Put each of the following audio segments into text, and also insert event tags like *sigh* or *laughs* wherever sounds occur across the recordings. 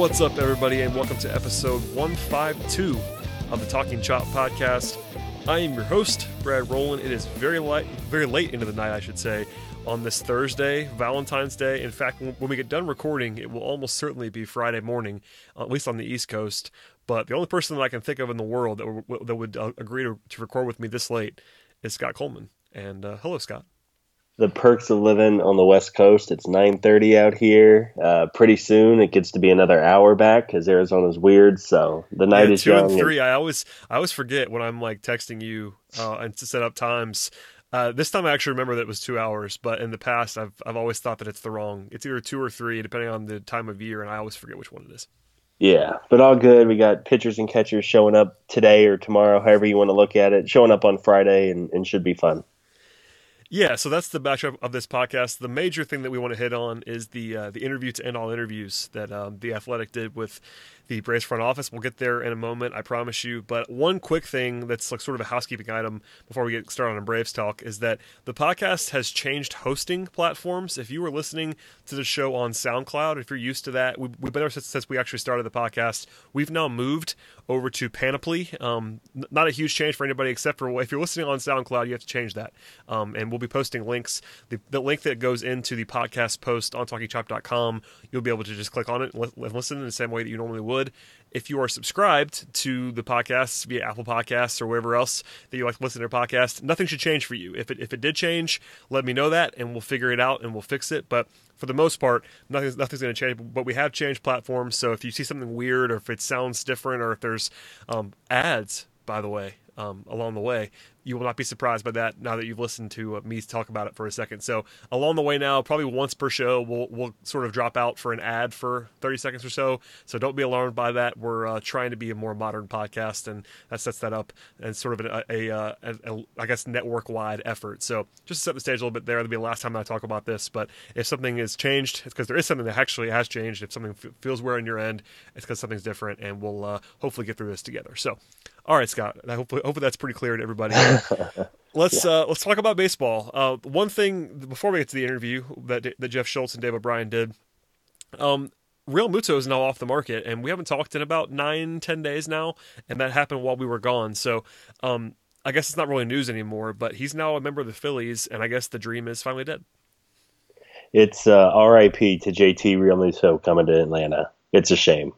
What's up, everybody, and welcome to episode 152 of the Talking Chop podcast. I am your host, Brad Rowland. It is very light, very late into the night, I should say, on this Thursday, Valentine's Day. In fact, when we get done recording, it will almost certainly be Friday morning, at least on the East Coast. But the only person that I can think of in the world that, w- that would uh, agree to, to, record with me this late is Scott Coleman. And uh, hello, Scott the perks of living on the West Coast. It's 9:30 out here. Uh, pretty soon it gets to be another hour back because Arizona's weird. So the night yeah, is two young. and three. And... I always I always forget when I'm like texting you uh, and to set up times. Uh, this time I actually remember that it was two hours, but in the past I've I've always thought that it's the wrong. It's either two or three, depending on the time of year, and I always forget which one it is. Yeah, but all good. We got pitchers and catchers showing up today or tomorrow, however you want to look at it, showing up on Friday, and, and should be fun. Yeah, so that's the backdrop of this podcast. The major thing that we want to hit on is the uh, the interview to end all interviews that um, the Athletic did with the Braves front office. We'll get there in a moment, I promise you. But one quick thing that's like sort of a housekeeping item before we get started on Braves talk is that the podcast has changed hosting platforms. If you were listening to the show on SoundCloud, if you're used to that, we, have been there since, since, we actually started the podcast. We've now moved over to Panoply. Um, not a huge change for anybody except for if you're listening on SoundCloud, you have to change that. Um, and we'll be posting links. The, the, link that goes into the podcast post on TalkingChop.com, you'll be able to just click on it and listen in the same way that you normally would if you are subscribed to the podcasts via Apple Podcasts or wherever else that you like to listen to their podcast. Nothing should change for you. If it if it did change, let me know that and we'll figure it out and we'll fix it. But for the most part, nothing's nothing's going to change. But we have changed platforms, so if you see something weird or if it sounds different or if there's um, ads, by the way, um, along the way, you will not be surprised by that now that you've listened to uh, me talk about it for a second. So along the way now, probably once per show, we'll we'll sort of drop out for an ad for 30 seconds or so. So don't be alarmed by that. We're uh, trying to be a more modern podcast, and that sets that up and sort of a, a, a, uh, a I guess network wide effort. So just to set the stage a little bit there, that'll be the last time I talk about this. But if something is changed, it's because there is something that actually has changed. If something f- feels weird on your end, it's because something's different, and we'll uh, hopefully get through this together. So. All right, Scott. Hopefully, hopefully that's pretty clear to everybody. *laughs* let's yeah. uh, let's talk about baseball. Uh, one thing before we get to the interview that that Jeff Schultz and Dave O'Brien did. Um, Realmuto is now off the market, and we haven't talked in about nine, ten days now, and that happened while we were gone. So, um, I guess it's not really news anymore. But he's now a member of the Phillies, and I guess the dream is finally dead. It's uh, R.I.P. to JT Realmuto coming to Atlanta. It's a shame.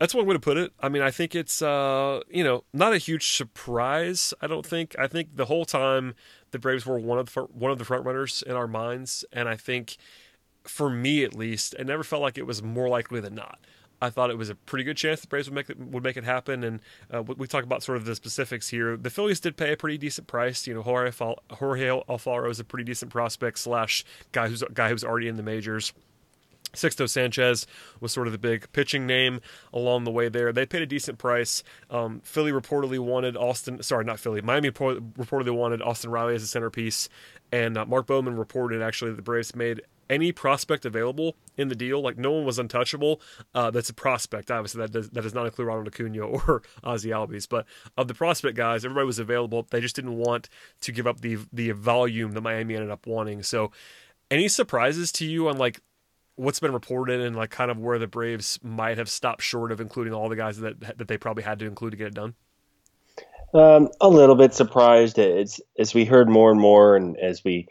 That's one way to put it. I mean, I think it's uh, you know not a huge surprise. I don't think. I think the whole time the Braves were one of the one of the front runners in our minds, and I think for me at least, it never felt like it was more likely than not. I thought it was a pretty good chance the Braves would make it, would make it happen. And uh, we talk about sort of the specifics here. The Phillies did pay a pretty decent price. You know, Jorge, Jorge Alfaro is a pretty decent prospect slash guy who's guy who's already in the majors. Sixto Sanchez was sort of the big pitching name along the way there. They paid a decent price. Um, Philly reportedly wanted Austin, sorry, not Philly, Miami reportedly wanted Austin Riley as a centerpiece. And uh, Mark Bowman reported actually the Braves made any prospect available in the deal. Like no one was untouchable. Uh, that's a prospect. Obviously, that does, that does not include Ronald Acuna *laughs* or Ozzie Albies. But of the prospect guys, everybody was available. They just didn't want to give up the the volume that Miami ended up wanting. So, any surprises to you on like what's been reported and like kind of where the Braves might have stopped short of including all the guys that that they probably had to include to get it done? Um, a little bit surprised. It's as we heard more and more, and as we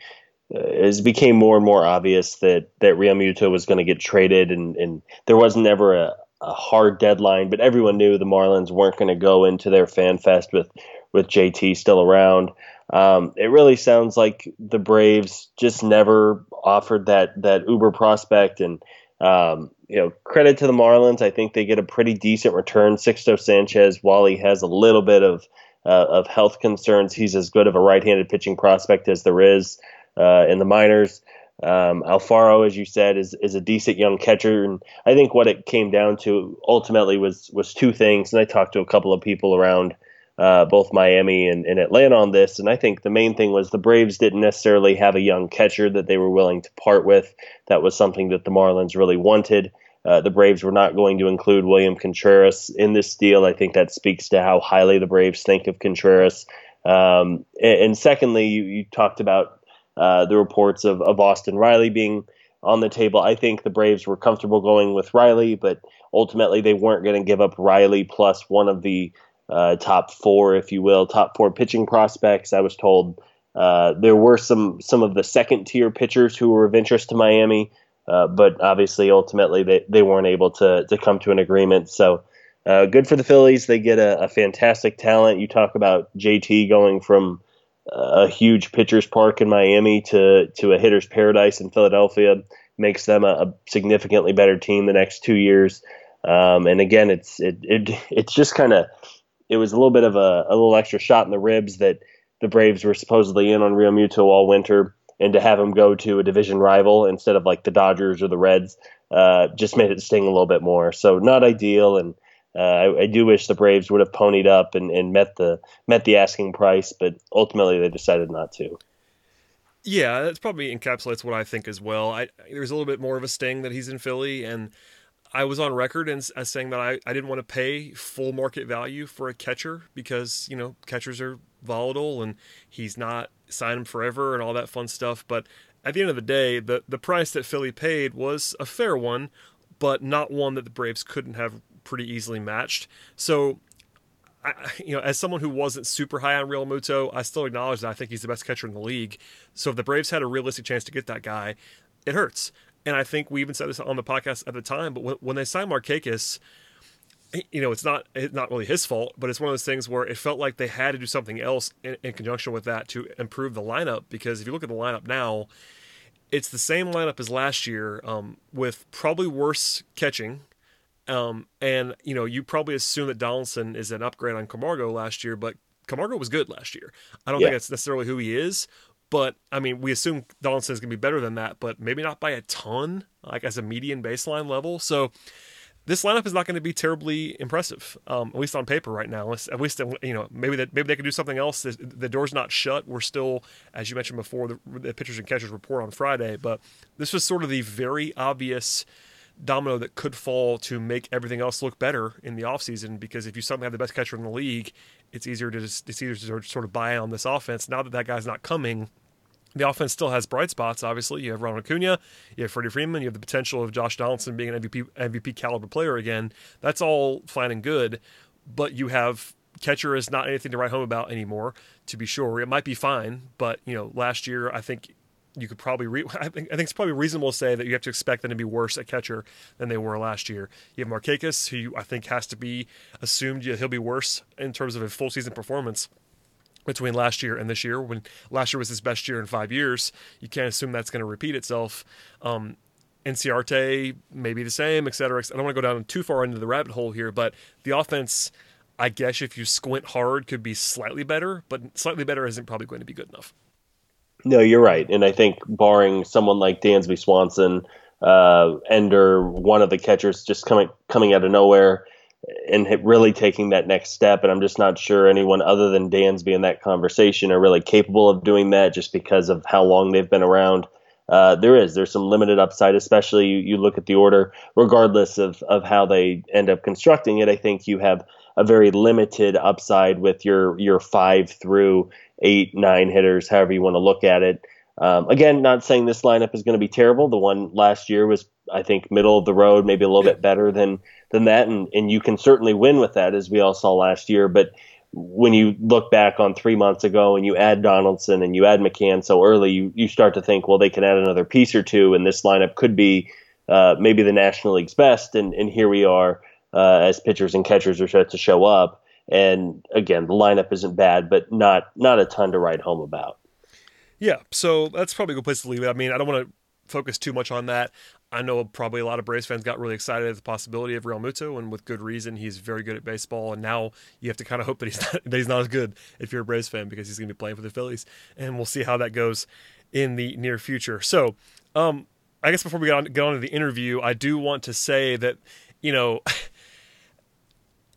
uh, as it became more and more obvious that that Realmuto was going to get traded, and and there was never a, a hard deadline, but everyone knew the Marlins weren't going to go into their fan fest with with JT still around. Um, it really sounds like the Braves just never offered that that Uber prospect, and um, you know, credit to the Marlins. I think they get a pretty decent return. Sixto Sanchez, while he has a little bit of uh, of health concerns, he's as good of a right-handed pitching prospect as there is uh, in the minors. Um, Alfaro, as you said, is is a decent young catcher, and I think what it came down to ultimately was was two things. And I talked to a couple of people around uh, both Miami and, and, Atlanta on this. And I think the main thing was the Braves didn't necessarily have a young catcher that they were willing to part with. That was something that the Marlins really wanted. Uh, the Braves were not going to include William Contreras in this deal. I think that speaks to how highly the Braves think of Contreras. Um, and, and, secondly, you, you, talked about uh, the reports of, of Austin Riley being on the table. I think the Braves were comfortable going with Riley, but ultimately they weren't going to give up Riley plus one of the uh, top four, if you will, top four pitching prospects. I was told uh, there were some some of the second tier pitchers who were of interest to Miami, uh, but obviously ultimately they, they weren't able to to come to an agreement. So uh, good for the Phillies. They get a, a, fantastic talent. You talk about JT going from a huge pitcher's park in Miami to to a hitter's paradise in Philadelphia makes them a, a significantly better team the next two years. Um, and again, it's it, it it's just kind of it was a little bit of a, a little extra shot in the ribs that the Braves were supposedly in on Realmuto all winter, and to have him go to a division rival instead of like the Dodgers or the Reds uh, just made it sting a little bit more. So not ideal, and uh, I, I, do wish the Braves would have ponied up and, and met the met the asking price, but ultimately they decided not to. Yeah, that's probably encapsulates what I think as well. I, there's a little bit more of a sting that he's in Philly, and I was on record as, saying that I, I didn't want to pay full market value for a catcher because you know catchers are volatile and he's not sign him forever and all that fun stuff. But at the end of the day, the the price that Philly paid was a fair one, but not one that the Braves couldn't have pretty easily matched. So, I, you know, as someone who wasn't super high on Realmuto, I still acknowledge that I think he's the best catcher in the league. So if the Braves had a realistic chance to get that guy, it hurts. And I think we even said this on the podcast at the time, but when, when they signed Markakis, you know, it's not it's not really his fault, but it's one of those things where it felt like they had to do something else in, in conjunction with that to improve the lineup. Because if you look at the lineup now, it's the same lineup as last year, um, with probably worse catching um, and you know, you probably assume that Donaldson is an upgrade on Camargo last year, but Camargo was good last year. I don't yeah. think that's necessarily who he is, but I mean, we assume Donaldson is going to be better than that, but maybe not by a ton, like as a median baseline level. So this lineup is not going to be terribly impressive, um, at least on paper right now. At least you know maybe that maybe they could do something else. The door's not shut. We're still, as you mentioned before, the, the pitchers and catchers report on Friday, but this was sort of the very obvious domino that could fall to make everything else look better in the offseason because if you suddenly have the best catcher in the league, it's easier to just, it's easier to sort of buy on this offense. Now that that guy's not coming, the offense still has bright spots. Obviously, you have Ronald Acuna, you have Freddie Freeman, you have the potential of Josh Donaldson being an MVP MVP caliber player again. That's all fine and good, but you have catcher is not anything to write home about anymore. To be sure, it might be fine, but you know, last year I think you could probably re- *laughs* I think I think it's probably reasonable to say that you have to expect them to be worse at catcher than they were last year. You have Markakis, who I think has to be assumed he'll be worse in terms of a full season performance between last year and this year. When last year was his best year in five years, you can't assume that's going to repeat itself. Um, Inciarte maybe the same, et cetera. I don't want to go down too far into the rabbit hole here, but the offense, I guess if you squint hard, could be slightly better, but slightly better isn't probably going to be good enough. No, you're right, and I think barring someone like Dansby Swanson, uh, Ender, one of the catchers just coming coming out of nowhere and really taking that next step, and I'm just not sure anyone other than Dansby in that conversation are really capable of doing that, just because of how long they've been around. Uh, there is there's some limited upside, especially you, you look at the order, regardless of of how they end up constructing it. I think you have a very limited upside with your your five through eight, nine hitters, however you want to look at it. Um, again, not saying this lineup is going to be terrible. The one last year was, I think, middle of the road, maybe a little bit better than than that, and and you can certainly win with that, as we all saw last year. But when you look back on three months ago and you add Donaldson and you add McCann so early, you you start to think, well, they can add another piece or two, and this lineup could be uh, maybe the National League's best. And and here we are uh, as pitchers and catchers are set to show up. And again, the lineup isn't bad, but not not a ton to write home about. Yeah, so that's probably a good place to leave it. I mean, I don't want to focus too much on that. I know probably a lot of Braves fans got really excited at the possibility of Realmuto, and with good reason. He's very good at baseball, and now you have to kind of hope that he's *laughs* not, that he's not as good if you're a Braves fan because he's going to be playing for the Phillies, and we'll see how that goes in the near future. So, um, I guess before we get on get on to the interview, I do want to say that you know. *laughs*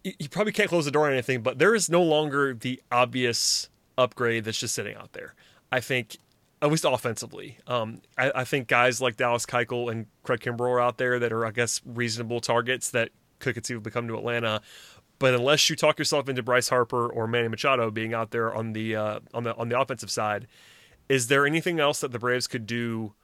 you probably can't close the door on anything, but there is no longer the obvious upgrade that's just sitting out there. I think, at least offensively, um, I, I, think guys like Dallas Keuchel and Craig Kimbrel are out there that are, I guess, reasonable targets that could conceivably come to Atlanta. But unless you talk yourself into Bryce Harper or Manny Machado being out there on the uh, on the on the offensive side, is there anything else that the Braves could do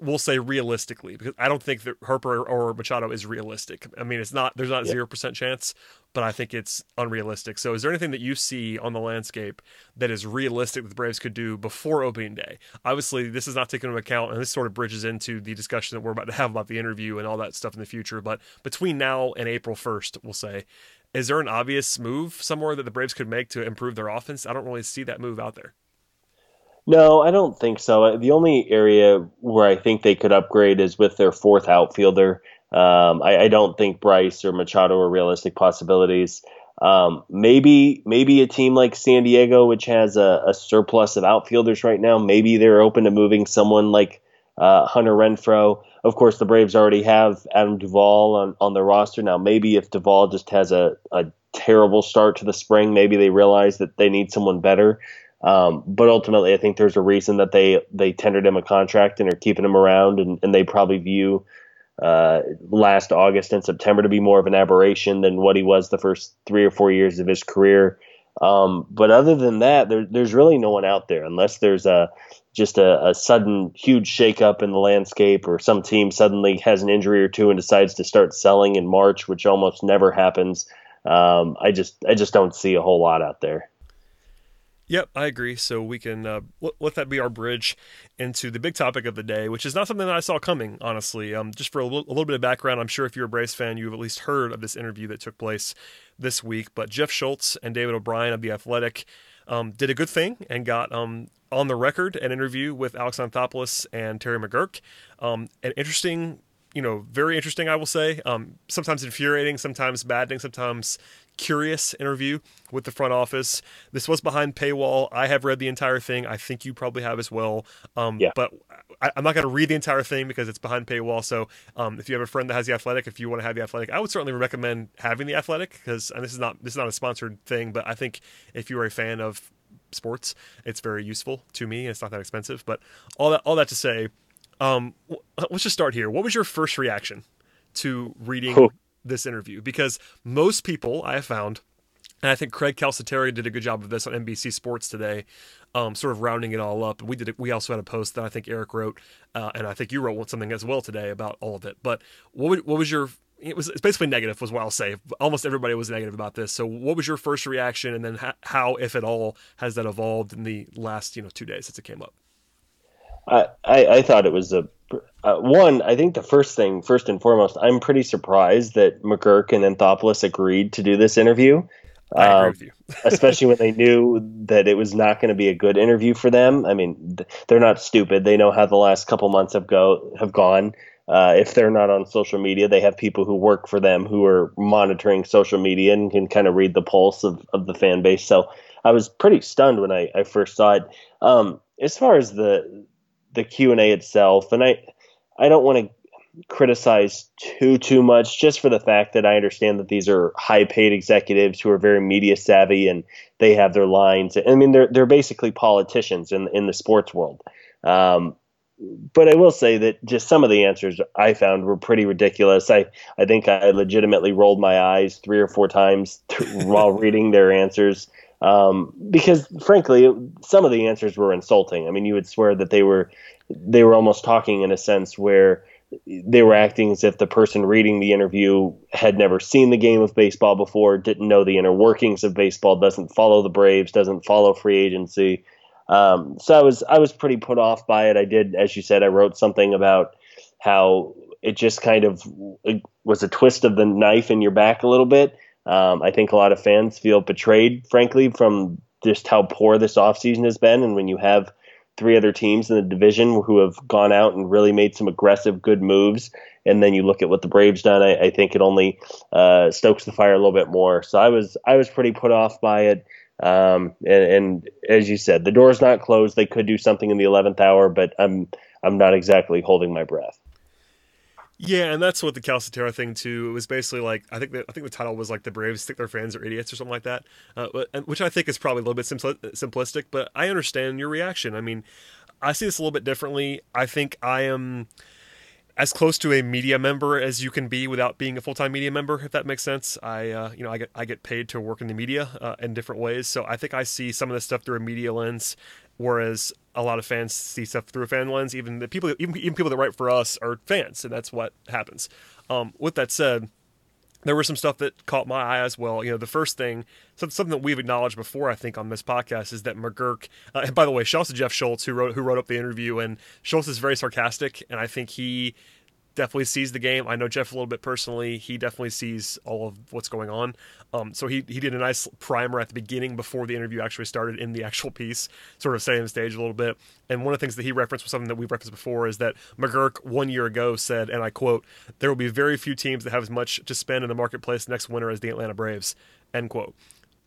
we'll say realistically because I don't think that Harper or Machado is realistic. I mean, it's not there's not zero percent chance, but I think it's unrealistic. So, is there anything that you see on the landscape that is realistic that the Braves could do before opening day? Obviously, this is not taken into account, and this sort of bridges into the discussion that we're about to have about the interview and all that stuff in the future. But between now and April first, we'll say, is there an obvious move somewhere that the Braves could make to improve their offense? I don't really see that move out there. No, I don't think so. The only area where I think they could upgrade is with their fourth outfielder. Um, I, I, don't think Bryce or Machado are realistic possibilities. Um, maybe maybe a team like San Diego, which has a, a, surplus of outfielders right now, maybe they're open to moving someone like uh, Hunter Renfroe. Of course, the Braves already have Adam Duvall on, on the roster now. Maybe if Duvall just has a, a terrible start to the spring, maybe they realize that they need someone better. Um, but ultimately, I think there's a reason that they they tendered him a contract and are keeping him around, and, and they probably view uh, last August and September to be more of an aberration than what he was the first three or four years of his career. Um, but other than that, there, there's really no one out there unless there's a just a, a sudden huge shakeup in the landscape, or some team suddenly has an injury or two and decides to start selling in March, which almost never happens. Um, I just I just don't see a whole lot out there. Yep, I agree. So we can uh, let, that be our bridge into the big topic of the day, which is not something that I saw coming, honestly. Um, just for a little, bit of background, I'm sure if you're a Braves fan, you've at least heard of this interview that took place this week. But Jeff Schultz and David O'Brien of The Athletic um, did a good thing and got um, on the record an interview with Alex Anthopoulos and Terry McGuirk. Um, an interesting you know, very interesting, I will say. Um, sometimes infuriating, sometimes maddening, sometimes curious interview with the front office. This was behind paywall. I have read the entire thing. I think you probably have as well. Um, yeah. But I, am not going to read the entire thing because it's behind paywall. So um, if you have a friend that has the athletic, if you want to have the athletic, I would certainly recommend having the athletic because and this is not this is not a sponsored thing. But I think if you are a fan of sports, it's very useful to me. It's not that expensive. But all that all that to say um, let's just start here. What was your first reaction to reading oh. this interview? Because most people I have found, and I think Craig Calcaterra did a good job of this on NBC Sports today, um, sort of rounding it all up. We did. We also had a post that I think Eric wrote, uh, and I think you wrote something as well today about all of it. But what what was your it was it's basically negative was what I'll say. Almost everybody was negative about this. So what was your first reaction, and then how, if at all, has that evolved in the last you know two days since it came up? I, I, thought it was a uh, one. I think the first thing, first and foremost, I'm pretty surprised that McGuirk and Anthopoulos agreed to do this interview. I agree um, with you. *laughs* *laughs* especially when they knew that it was not going to be a good interview for them. I mean, they're not stupid. They know how the last couple months have go have gone. Uh, if they're not on social media, they have people who work for them who are monitoring social media and can kind of read the pulse of, of the fan base. So I was pretty stunned when I, I first saw it. Um, as far as the the Q and A itself, and I I don't want to criticize too too much just for the fact that I understand that these are high paid executives who are very media savvy and they have their lines. I mean they're they're basically politicians in in the sports world. Um, but I will say that just some of the answers I found were pretty ridiculous. I, I think I legitimately rolled my eyes three or four times *laughs* while reading their answers um, because frankly, some of the answers were insulting. I mean, you would swear that they were they were almost talking in a sense where they were acting as if the person reading the interview had never seen the game of baseball before, didn't know the inner workings of baseball, doesn't follow the Braves, doesn't follow free agency. Um, so I was I was pretty put off by it. I did, as you said, I wrote something about how it just kind of was a twist of the knife in your back a little bit. Um, I think a lot of fans feel betrayed, frankly, from just how poor this offseason has been. And when you have three other teams in the division who have gone out and really made some aggressive, good moves, and then you look at what the Braves done, I, I think it only uh, stokes the fire a little bit more. So I was I was pretty put off by it. Um, and, and, as you said, the door's not closed. They could do something in the eleventh hour, but I'm I'm not exactly holding my breath. Yeah, and that's what the Calcaterra thing too. It was basically like I think the, I think the title was like the Braves think their fans are idiots or something like that, uh, which I think is probably a little bit simplistic. But I understand your reaction. I mean, I see this a little bit differently. I think I am as close to a media member as you can be without being a full time media member, if that makes sense. I uh, you know I get I get paid to work in the media uh, in different ways, so I think I see some of this stuff through a media lens, whereas a lot of fans see stuff through a fan lens. Even the people, even, even people that write for us are fans, and that's what happens. Um, with that said, there was some stuff that caught my eye as well. You know, the first thing, something that we've acknowledged before, I think, on this podcast is that McGuirk. Uh, and by the way, shouts to Jeff Schultz who wrote who wrote up the interview, and Schultz is very sarcastic, and I think he definitely sees the game. I know Jeff a little bit personally. He definitely sees all of what's going on. Um, so he, he did a nice primer at the beginning before the interview actually started in the actual piece, sort of setting the stage a little bit. And one of the things that he referenced was something that we've referenced before is that McGuirk one year ago said, and I quote, there will be very few teams that have as much to spend in the marketplace next winter as the Atlanta Braves, end quote.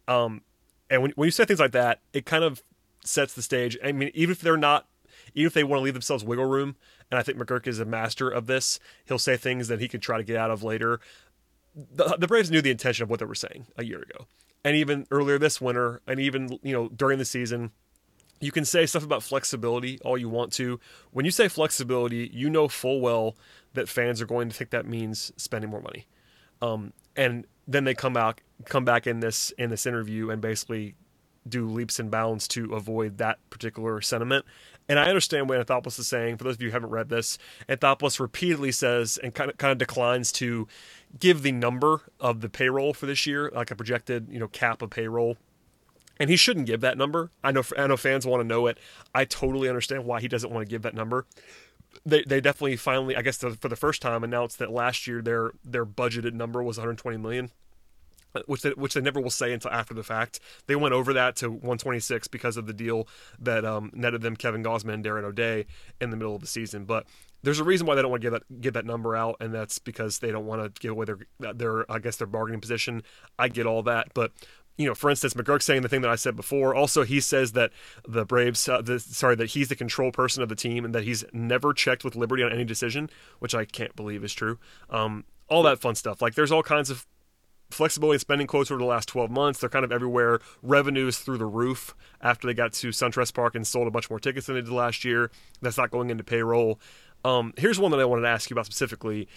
Um, and when, when you say things like that, it kind of sets the stage. I mean, even if they're not, even if they want to leave themselves wiggle room, and I think McGuirk is a master of this. He'll say things that he can try to get out of later. The, the Braves knew the intention of what they were saying a year ago, and even earlier this winter, and even you know during the season. You can say stuff about flexibility all you want to. When you say flexibility, you know full well that fans are going to think that means spending more money. Um, and then they come out come back in this in this interview and basically do leaps and bounds to avoid that particular sentiment. And I understand what Anthopoulos is saying. For those of you who haven't read this, Anthopoulos repeatedly says and kind of kind of declines to give the number of the payroll for this year, like a projected you know cap of payroll. And he shouldn't give that number. I know I know fans want to know it. I totally understand why he doesn't want to give that number. They, they definitely finally I guess for the first time announced that last year their their budgeted number was 120 million which they, which they never will say until after the fact. They went over that to 126 because of the deal that um, netted them Kevin Gausman, and Darren O'Day in the middle of the season. But there's a reason why they don't want to give that give that number out, and that's because they don't want to give away their their I guess their bargaining position. I get all that, but you know, for instance, McGuirk saying the thing that I said before. Also, he says that the Braves, uh, the, sorry, that he's the control person of the team and that he's never checked with Liberty on any decision, which I can't believe is true. Um, all that fun stuff. Like, there's all kinds of flexibility and spending quotes over the last 12 months. They're kind of everywhere. Revenues through the roof after they got to SunTrust Park and sold a bunch more tickets than they did last year. That's not going into payroll. Um, here's one that I wanted to ask you about specifically.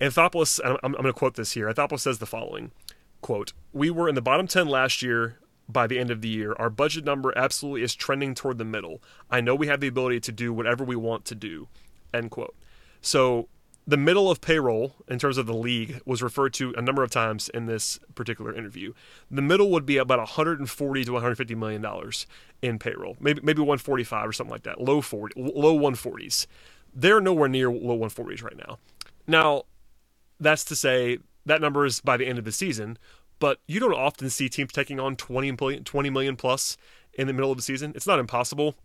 Anthopoulos, I'm, I'm going to quote this here. Anthopoulos says the following quote, We were in the bottom 10 last year by the end of the year. Our budget number absolutely is trending toward the middle. I know we have the ability to do whatever we want to do. End quote. So the middle of payroll in terms of the league was referred to a number of times in this particular interview. The middle would be about 140 to 150 million dollars in payroll, maybe maybe 145 or something like that. Low 40, low 140s. They're nowhere near low 140s right now. Now, that's to say that number is by the end of the season, but you don't often see teams taking on 20 million, 20 million plus in the middle of the season. It's not impossible.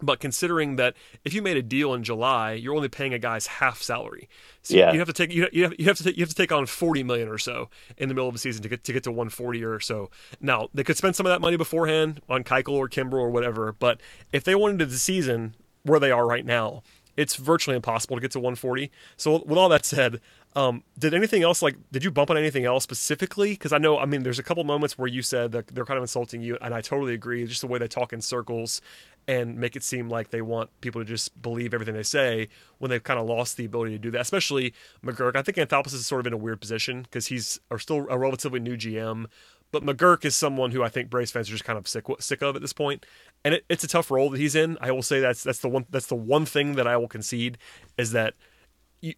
But considering that if you made a deal in July, you're only paying a guy's half salary. So yeah. you have to take you have, you have to take, you have to take on 40 million or so in the middle of the season to get to get to 140 or so. Now they could spend some of that money beforehand on Keuchel or Kimbrel or whatever. But if they wanted to the season where they are right now, it's virtually impossible to get to 140. So with all that said, um, did anything else like did you bump on anything else specifically? Because I know I mean there's a couple moments where you said that they're kind of insulting you, and I totally agree. Just the way they talk in circles and make it seem like they want people to just believe everything they say when they've kind of lost the ability to do that. Especially McGuirk. I think Anthopoulos is sort of in a weird position because he's are still a relatively new GM. But McGuirk is someone who I think Braves fans are just kind of sick sick of at this point, and it, it's a tough role that he's in. I will say that's that's the one that's the one thing that I will concede is that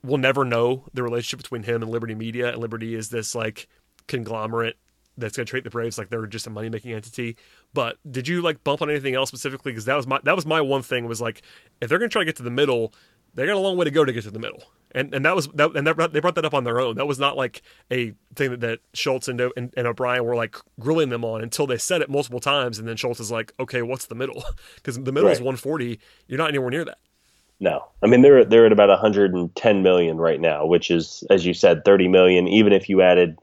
we'll never know the relationship between him and Liberty Media. And Liberty is this like conglomerate that's going to treat the Braves like they're just a money making entity. But did you like bump on anything else specifically? Because that was my that was my one thing was like if they're going to try to get to the middle, they got a long way to go to get to the middle. And and that was that and that, they brought that up on their own. That was not like a thing that, that Schultz and, and, and O'Brien were like grilling them on until they said it multiple times. And then Schultz is like, okay, what's the middle? *laughs* Because the middle right. is 140. You're not anywhere near that. No, I mean they're they're at about 110 million right now, which is, as you said, 30 million. Even if you added,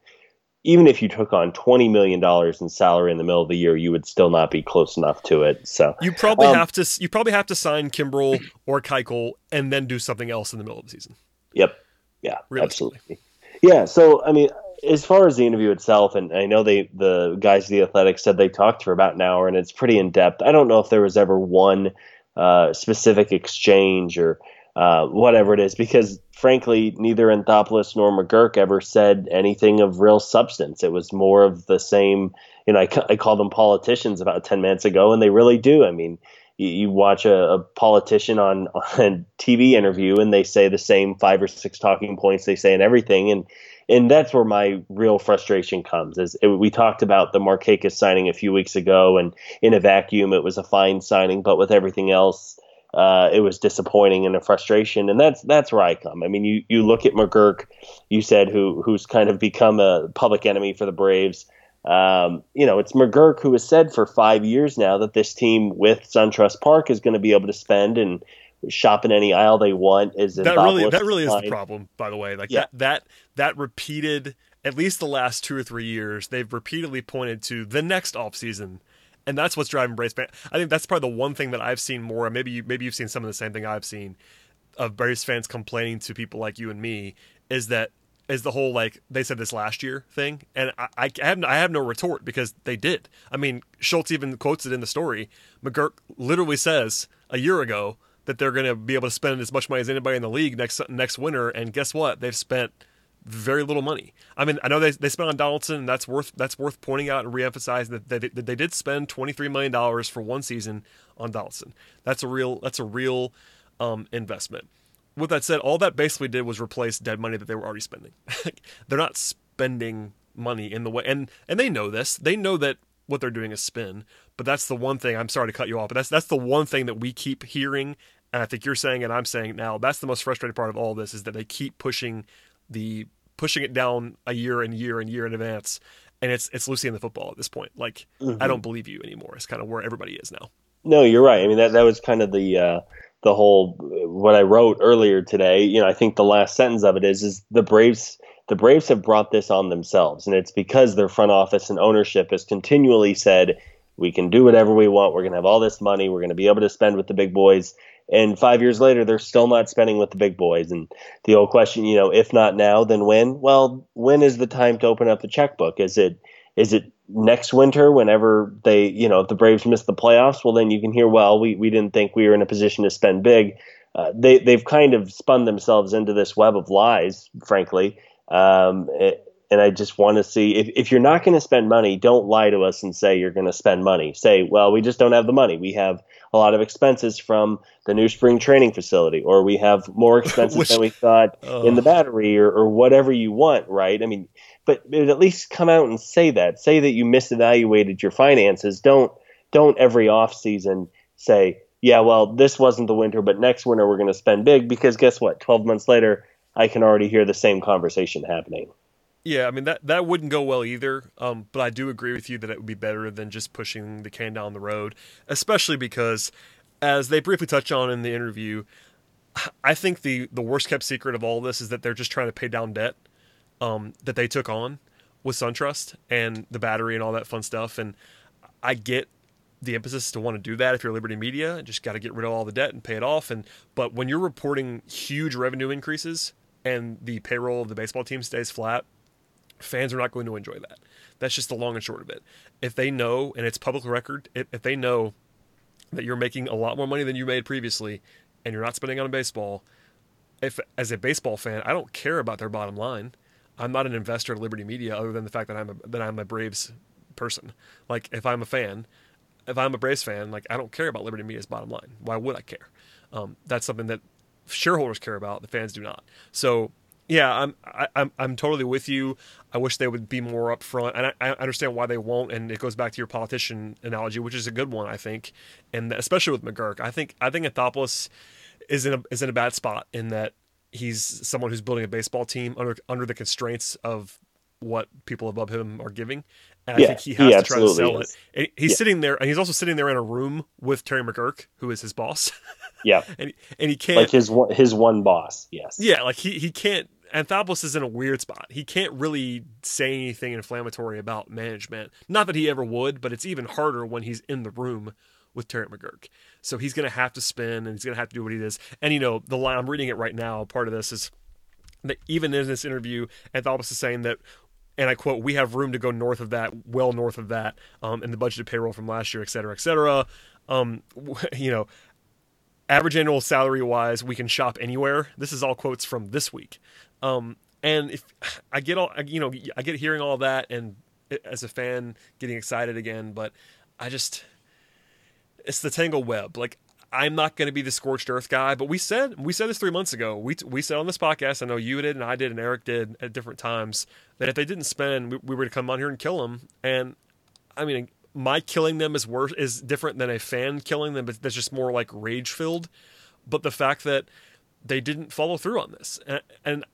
even if you took on 20 million dollars in salary in the middle of the year, you would still not be close enough to it. So you probably um, have to you probably have to sign Kimbrel or Keuchel and then do something else in the middle of the season. Yep. Yeah. Absolutely. Yeah. So I mean, as far as the interview itself, and I know they the guys at the Athletic said they talked for about an hour, and it's pretty in depth. I don't know if there was ever one uh, specific exchange or uh, whatever it is, because frankly, neither Anthopoulos nor McGuirk ever said anything of real substance. It was more of the same. You know, I, I called them politicians about ten minutes ago, and they really do. I mean, you, you watch a, a, politician on, *laughs* on a TV interview and they say the same five or six talking points they say in everything. And, and that's where my real frustration comes is it, we talked about the Markakis signing a few weeks ago and in a vacuum, it was a fine signing, but with everything else, uh, it was disappointing and a frustration, and that's that's where I come. I mean, you you look at McGuirk, you said who who's kind of become a public enemy for the Braves. Um, you know, it's McGuirk who has said for five years now that this team with SunTrust Park is going to be able to spend and shop in any aisle they want. Is that really that really is the problem? By the way, like yeah. that that that repeated at least the last two or three years, they've repeatedly pointed to the next off season and that's what's driving Braves fans. I think that's probably the one thing that I've seen more. Maybe you, maybe you've seen some of the same thing I've seen of Braves fans complaining to people like you and me is that is the whole like they said this last year thing, and I, I have I have no retort because they did. I mean, Schultz even quotes it in the story. McGuirk literally says a year ago that they're going to be able to spend as much money as anybody in the league next next winter, and guess what? They've spent very little money. I mean, I know they, they spent on Donaldson, and that's worth that's worth pointing out and reemphasizing that they, that they did spend twenty three million dollars for one season on Donaldson. That's a real that's a real um, investment. With that said, all that basically did was replace dead money that they were already spending. *laughs* they're not spending money in the way, and and they know this. They know that what they're doing is spin. But that's the one thing. I'm sorry to cut you off, but that's that's the one thing that we keep hearing and I think you're saying and I'm saying now that's the most frustrating part of all this is that they keep pushing the pushing it down a year and year and year in advance, and it's it's Lucy in the football at this point. Like mm-hmm. I don't believe you anymore. It's kind of where everybody is now. No, you're right. I mean that that was kind of the uh, the whole what I wrote earlier today. You know, I think the last sentence of it is is the Braves the Braves have brought this on themselves, and it's because their front office and ownership has continually said we can do whatever we want. We're going to have all this money. We're going to be able to spend with the big boys. And five years later, they're still not spending with the big boys. And the old question, you know, if not now, then when? Well, when is the time to open up the checkbook? Is it is it next winter whenever they, you know, if the Braves miss the playoffs? Well, then you can hear, well, we, we didn't think we were in a position to spend big. Uh, they, they've kind of spun themselves into this web of lies, frankly. Um, it, and I just want to see if, if you're not going to spend money, don't lie to us and say you're going to spend money. Say, well, we just don't have the money. We have a lot of expenses from the new spring training facility, or we have more *laughs* expenses Which, than we thought uh, in the battery, or, or whatever you want, right? I mean, but, but at least come out and say that. Say that you misevaluated your finances. Don't don't every off season say, yeah, well, this wasn't the winter, but next winter we're going to spend big because guess what? Twelve months later, I can already hear the same conversation happening. Yeah, I mean that that wouldn't go well either. Um, but I do agree with you that it would be better than just pushing the can down the road, especially because, as they briefly touch on in the interview, I think the the worst kept secret of all this is that they're just trying to pay down debt um, that they took on with SunTrust and the battery and all that fun stuff. And I get the emphasis to want to do that if you're Liberty Media, just got to get rid of all the debt and pay it off. And but when you're reporting huge revenue increases and the payroll of the baseball team stays flat fans are not going to enjoy that. That's just the long and short of it. If they know, and it's public record, if, if they know that you're making a lot more money than you made previously and you're not spending on baseball, if as a baseball fan, I don't care about their bottom line. I'm not an investor in Liberty Media other than the fact that I'm a, that I'm a Braves person. Like if I'm a fan, if I'm a Braves fan, like I don't care about Liberty Media's bottom line. Why would I care? Um, that's something that shareholders care about. The fans do not. So yeah, I'm I, I'm I'm totally with you. I wish they would be more upfront, and I, I, understand why they won't. And it goes back to your politician analogy, which is a good one, I think, and especially with McGuirk. I think I think Anthopoulos is in a is in a bad spot in that he's someone who's building a baseball team under under the constraints of what people above him are giving. And yeah, I think he has he to try to sell is. it. And he's yeah. sitting there, and he's also sitting there in a room with Terry McGuirk, who is his boss. Yeah, and *laughs* and he can't like his his one boss. Yes. Yeah, like he he can't Anthopoulos is in a weird spot. He can't really say anything inflammatory about management. Not that he ever would, but it's even harder when he's in the room with Terry McGuirk. So he's going to have to spin and he's going to have to do what he does. And, you know, the line, I'm reading it right now. Part of this is that even in this interview, Anthopoulos is saying that, and I quote, we have room to go north of that, well north of that, um, in the budgeted payroll from last year, et cetera, et cetera. Um, *laughs* you know, average annual salary wise, we can shop anywhere. This is all quotes from this week. Um, and if I get all, you know, I get hearing all that and as a fan getting excited again, but I just, it's the tangle web. Like I'm not going to be the scorched earth guy, but we said we said this three months ago. We we said on this podcast, I know you did and I did and Eric did at different times that if they didn't spend, we, we were to come on here and kill them. And I mean, my killing them is worse is different than a fan killing them, but that's just more like rage filled. But the fact that they didn't follow through on this, and, and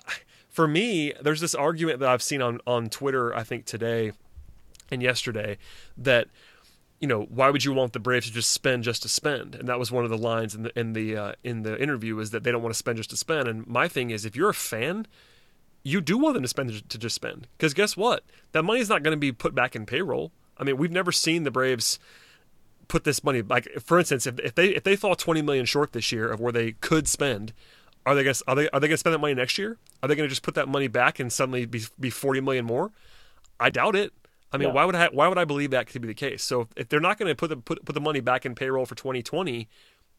for me, there's this argument that I've seen on on Twitter, I think today and yesterday, that you know, why would you want the Braves to just spend just to spend? And that was one of the lines in the in the uh, in the interview is that they don't want to spend just to spend. And my thing is, if you're a fan, you do want them to spend to just spend because guess what? That money is not going to be put back in payroll. I mean, we've never seen the Braves put this money like for instance, if, if they if they fall twenty million short this year of where they could spend, are they going to are they are they to spend that money next year? Are they going to just put that money back and suddenly be be forty million more? I doubt it. I mean, why would I why would I believe that to be the case? So if they're not going to put the put, put the money back in payroll for 2020,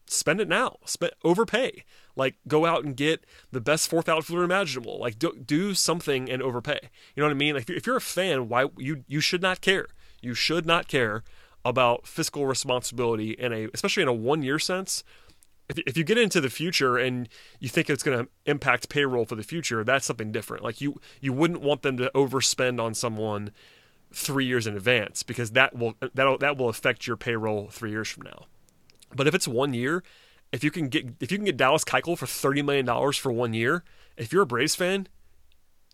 spend it now. Spend overpay. Like go out and get the best fourth outfielder imaginable. Like do, do something and overpay. You know what I mean? Like if you're a fan, why you you should not care. You should not care about fiscal responsibility in a especially in a one year sense. If, if you get into the future and you think it's going to impact payroll for the future, that's something different. Like you you wouldn't want them to overspend on someone three years in advance because that will that that will affect your payroll three years from now. But if it's one year, if you can get if you can get Dallas Keuchel for thirty million dollars for one year, if you're a Braves fan,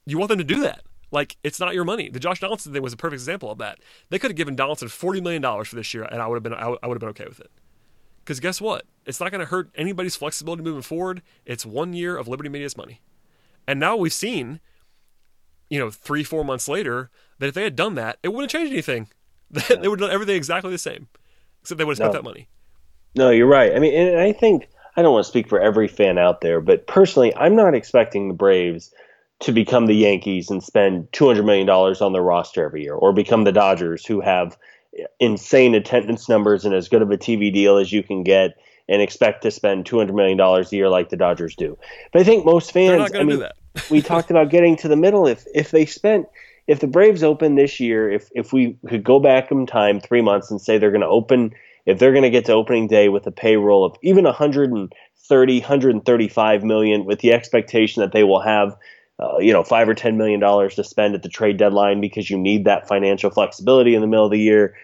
you want them to do that. Like it's not your money. The Josh Donaldson thing was a perfect example of that. They could have given Donaldson forty million dollars for this year, and I would have been I would have been okay with it. Because guess what? It's not going to hurt anybody's flexibility moving forward. It's one year of Liberty Media's money, and now we've seen, you know, three four months later, that if they had done that, it wouldn't change anything. *laughs* they would have done everything exactly the same, except they would have spent no. that money. No, you're right. I mean, and I think I don't want to speak for every fan out there, but personally, I'm not expecting the Braves to become the Yankees and spend $200 million on their roster every year, or become the Dodgers, who have insane attendance numbers and as good of a TV deal as you can get, and expect to spend $200 million a year like the Dodgers do. But I think most fans, I mean, *laughs* we talked about getting to the middle. If if they spent if the Braves open this year, if if we could go back in time three months and say they're going to open, if they're going to get to opening day with a payroll of even 130, 135 million, with the expectation that they will have, uh, you know, five or ten million dollars to spend at the trade deadline because you need that financial flexibility in the middle of the year.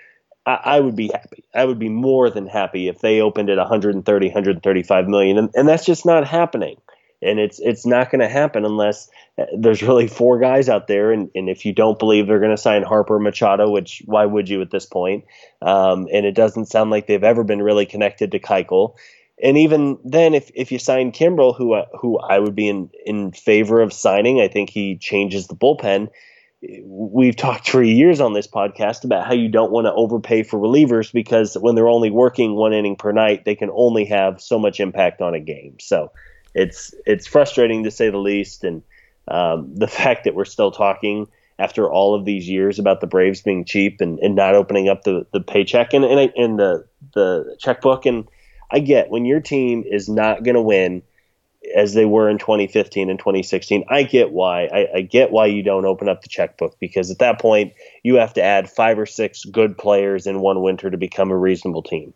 I, I would be happy. I would be more than happy if they opened at 130, 135 million, and, and that's just not happening and it's it's not going to happen unless uh, there's really four guys out there, and, and if you don't believe they're going to sign Harper Machado, which why would you at this point? Um, and it doesn't sound like they've ever been really connected to Keuchel. And even then, if, if you sign Kimbrel, who uh, who I would be in, in favor of signing, I think he changes the bullpen. We've talked for years on this podcast about how you don't want to overpay for relievers because when they're only working one inning per night, they can only have so much impact on a game. So it's it's frustrating to say the least, and um, the *laughs* fact that we're still talking after all of these years about the Braves being cheap and, and not opening up the, the paycheck and, and, and the the checkbook. And I get when your team is not going to win as they were in 2015 and 2016. I get why. I, I, get why you don't open up the checkbook because at that point you have to add five or six good players in one winter to become a reasonable team.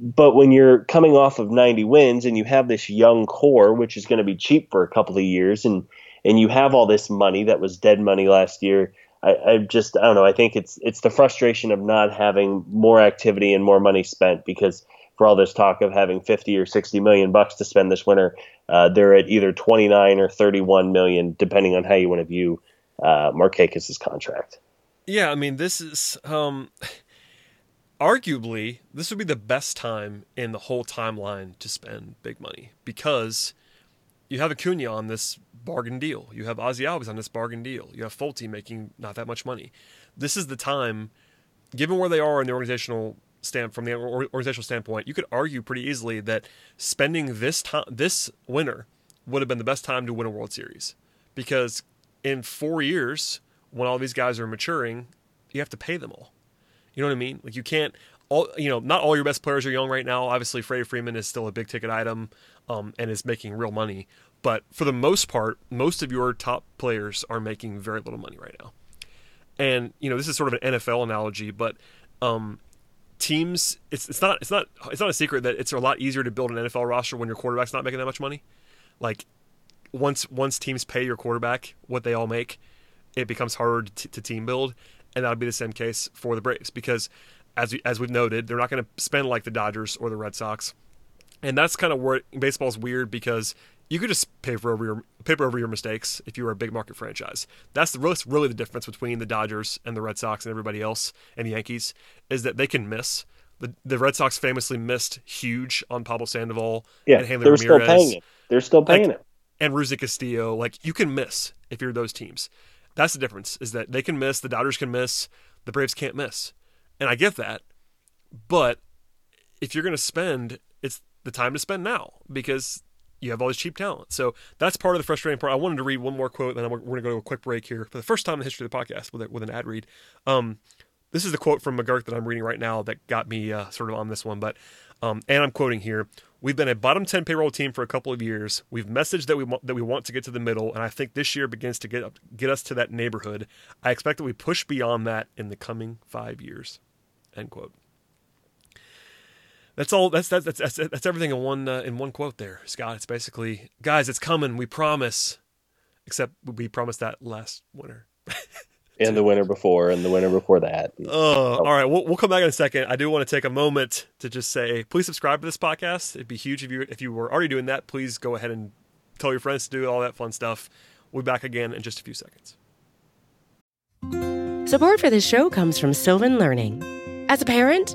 But when you're coming off of 90 wins and you have this young core, which is going to be cheap for a couple of years, and and you have all this money that was dead money last year, I, I just I don't know. I think it's it's the frustration of not having more activity and more money spent because for all this talk of having 50 or 60 million bucks to spend this winter, uh, they're at either 29 or 31 million, depending on how you want to view uh, contract. Yeah, I mean, this is um, arguably, this would be the best time in the whole timeline to spend big money because you have Acuna on this bargain deal. You have Ozzie Albies on this bargain deal. You have Folty making not that much money. This is the time, given where they are in the organizational stand from the organizational standpoint, you could argue pretty easily that spending this time this winter would have been the best time to win a World Series because in four years, when all these guys are maturing, you have to pay them all. You know what I mean? Like you can't all you know, not all your best players are young right now. Obviously, Freddie Freeman is still a big ticket item um, and is making real money. But for the most part, most of your top players are making very little money right now. And you know, this is sort of an NFL analogy, but um, teams it's it's not it's not it's not a secret that it's a lot easier to build an NFL roster when your quarterback's not making that much money. Like once once teams pay your quarterback what they all make, it becomes harder to, to team build, and that'll be the same case for the Braves because as we, as we've noted, they're not going to spend like the Dodgers or the Red Sox, and that's kind of where baseball's weird because you could just paper over your paper over your mistakes if you were a big market franchise. That's the, really, really the difference between the Dodgers and the Red Sox and everybody else and the Yankees is that they can miss. The, the Red Sox famously missed huge on Pablo Sandoval Yeah, and Hanley they're Ramirez still paying it. They're still paying Like- it. and Rusney Castillo. Like you can miss if you're those teams. That's the difference is that they can miss, the Dodgers can miss, the Braves can't miss. And I get that. But if you're going to spend, it's the time to spend now because you have all this cheap talent. So that's part of the frustrating part. I wanted to read one more quote, and then we're going to go to a quick break here for the first time in the history of the podcast with, a, with an ad read. Um, this is the quote from McGuirk that I'm reading right now that got me uh, sort of on this one. But um, and I'm quoting here: "We've been a bottom ten payroll team for a couple of years. We've messaged that we want that we want to get to the middle, and I think this year begins to get up, get us to that neighborhood. I expect that we push beyond that in the coming five years." End quote. That's all. That's that's that's, that's, that's everything in one uh, in one quote there, Scott. It's basically, guys, it's coming. We promise. Except we promised that last winter. *laughs* And the winter before, and the winter before that. Oh, all right. We'll, we'll come back in a second. I do want to take a moment to just say, please subscribe to this podcast. It'd be huge if you if you were already doing that. Please go ahead and tell your friends to do all that fun stuff. We'll be back again in just a few seconds. Support for this show comes from Sylvan Learning. As a parent,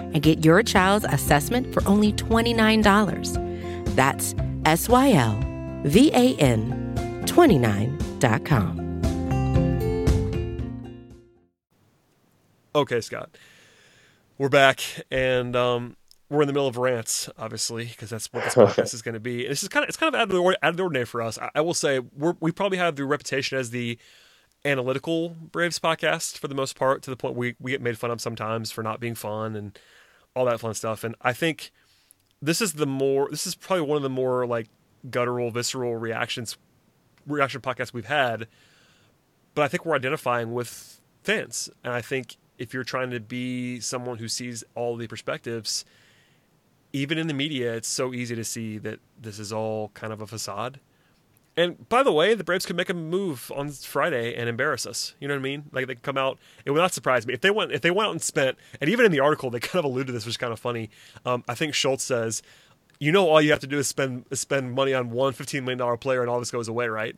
and get your child's assessment for only $29. That's S Y L V A N 29.com. Okay, Scott, we're back, and um, we're in the middle of rants, obviously, because that's what this *laughs* podcast is going to be. This is kind of it's kind of out of the, or- out of the ordinary for us. I, I will say we're, we probably have the reputation as the analytical Braves podcast for the most part, to the point we we get made fun of sometimes for not being fun and all that fun stuff. And I think this is the more this is probably one of the more like guttural, visceral reactions reaction podcasts we've had. But I think we're identifying with fans, and I think if you're trying to be someone who sees all the perspectives, even in the media, it's so easy to see that this is all kind of a facade. And by the way, the Braves could make a move on Friday and embarrass us. You know what I mean? Like they could come out. It would not surprise me if they went. If they went out and spent. And even in the article, they kind of alluded to this, which is kind of funny. Um, I think Schultz says, "You know, all you have to do is spend spend money on one $15 million player, and all this goes away, right?"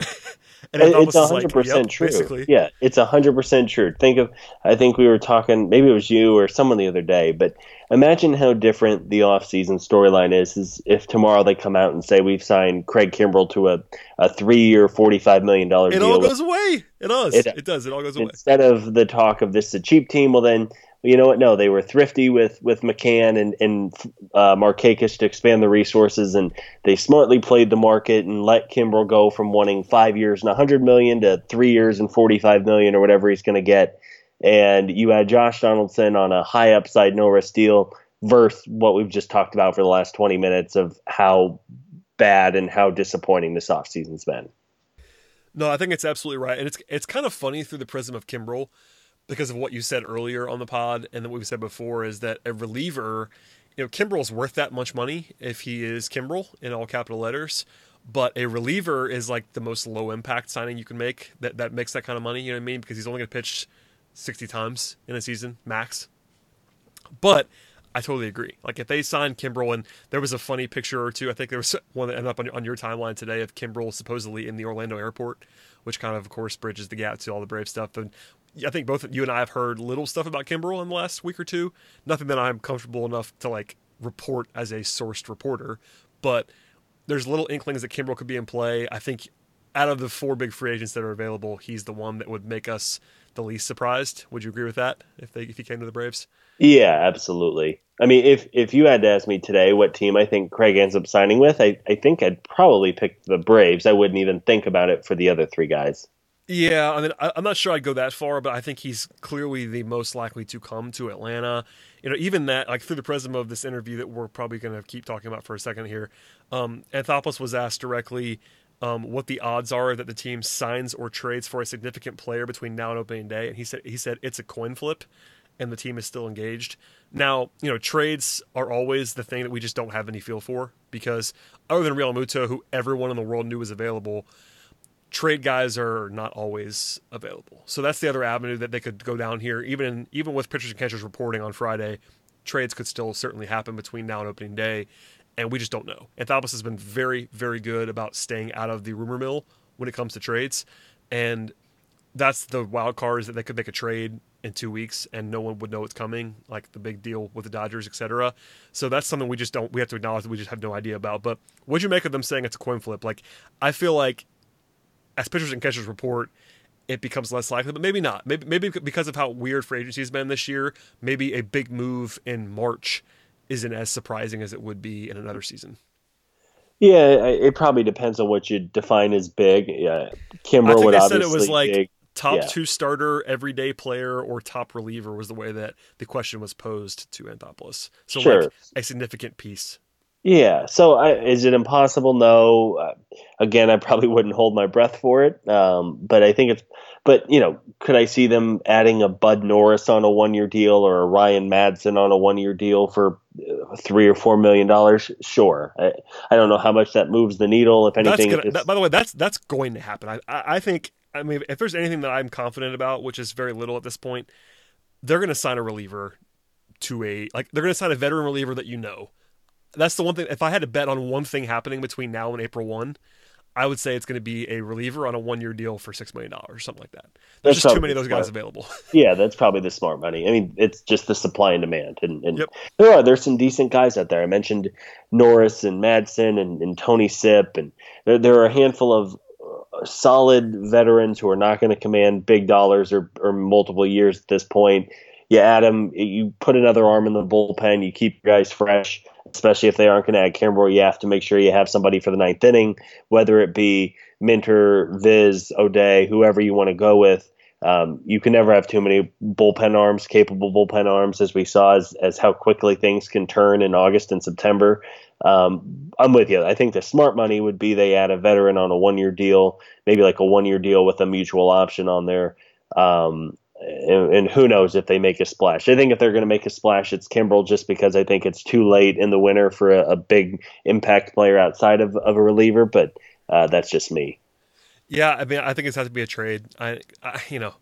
*laughs* and It- it's hundred percent yep, true. Basically, Yeah, it's hundred percent true. Think of, I think we were talking, maybe it was you or someone the other day, but imagine how different the off-season storyline is. Is if tomorrow they come out and say we've signed Craig Kimbrel to a, a three-year, forty-five million dollar deal. it deal, all goes away. It does. It- It, does. It all goes away. instead of the talk of this is a cheap team. Well, then you know what? No, they were thrifty with with McCann and and uh, Markakis to expand the resources, and they smartly played the market and let Kimbrel go from wanting five years and a hundred million to three years and forty five million or whatever he's going to get. And you had Josh Donaldson on a high upside no risk deal versus what we've just talked about for the last twenty minutes of how bad and how disappointing this offseason's been. No, I think it's absolutely right, and it's it's kind of funny through the prism of Kimbrel because of what you said earlier on the pod, and what we said before is that a reliever, you know, Kimbrel's worth that much money if he is Kimbrel in all capital letters, but a reliever is like the most low impact signing you can make that that makes that kind of money. You know what I mean? Because he's only going to pitch sixty times in a season max. But I totally agree. Like if they signed Kimbrel, and there was a funny picture or two, I think there was one that ended up on, your, on your timeline today of Kimbrel supposedly in the Orlando airport, which kind of, of course, bridges the gap to all the Brave stuff. And I think both you and I have heard little stuff about Kimbrel in the last week or two. Nothing that I'm comfortable enough to like report as a sourced reporter, but there's little inklings that Kimbrel could be in play. I think out of the four big free agents that are available, he's the one that would make us the least surprised. Would you agree with that if they if he came to the Braves? Yeah, absolutely. I mean, if if you had to ask me today what team I think Craig ends up signing with, I, I think I'd probably pick the Braves. I wouldn't even think about it for the other three guys. Yeah, I mean, I, am not sure I'd go that far, but I think he's clearly the most likely to come to Atlanta. You know, even that, like through the prism of this interview that we're probably going to keep talking about for a second here, um, Anthopoulos was asked directly um, what the odds are that the team signs or trades for a significant player between now and opening day, and he said he said it's a coin flip, and the team is still engaged. Now, you know, trades are always the thing that we just don't have any feel for because other than Realmuto, who everyone in the world knew was available trade guys are not always available. So that's the other avenue that they could go down here. Even even with pitchers and catchers reporting on Friday, trades could still certainly happen between now and opening day, and we just don't know. Anthopoulos has been very very good about staying out of the rumor mill when it comes to trades, and that's the wild card is that they could make a trade in two weeks and no one would know it's coming, like the big deal with the Dodgers, etc. So that's something we just don't we have to acknowledge that we just have no idea about. But what'd you make of them saying it's a coin flip? Like I feel like as pitchers and catchers report, it becomes less likely, but maybe not. Maybe maybe because of how weird free agency has been this year, maybe a big move in March isn't as surprising as it would be in another season. Yeah, it probably depends on what you define as big. Yeah, Kimbrel would obviously said it was like big. top yeah. two starter, everyday player, or top reliever was the way that the question was posed to Anthopoulos. So sure. like a significant piece. Yeah. So I, is it impossible? No. Uh, again, I probably *laughs* wouldn't hold my breath for it. Um, but I think it's. But you know, could I see them adding a Bud Norris on a one-year deal or a Ryan Madson on a one-year deal for uh, three or four million dollars? Sure. I, I don't know how much that moves the needle. If anything, gonna, that, by the way, that's that's going to happen. I, I think. I mean, if there's anything that I'm confident about, which is very little at this point, they're going to sign a reliever to a like they're going to sign a veteran reliever that you know that's the one thing. If I had to bet on one thing happening between now and April one, I would say it's going to be a reliever on a one year deal for six million dollars, or something like that. There's that's just too many of those guys available. *laughs* yeah, that's probably the smart money. I mean, it's just the supply and demand, and, and yep. there are there's some decent guys out there. I mentioned Norris and Madson and, and Tony Sipp, and there, there are a handful of uh, solid veterans who are not going to command big dollars or, or multiple years at this point. You add them, you put another arm in the bullpen, you keep your guys fresh especially if they aren't going to add Kimbrel. You have to make sure you have somebody for the ninth inning, whether it be Minter, Viz, O'Day, whoever you want to go with. Um, you can never have too many bullpen arms, capable bullpen arms, as we saw as, as how quickly things can turn in August and September. Um, I'm with you. I think the smart money would be they add a veteran on a one year deal, maybe like a one year deal with a mutual option on there. Um, and, and, who knows if they make a splash. I think if they're going to make a splash, it's Kimbrel just because I think it's too late in the winter for a, a big impact player outside of, of a reliever, but uh, that's just me. Yeah, I mean, I think it's has to be a trade. I, I you know,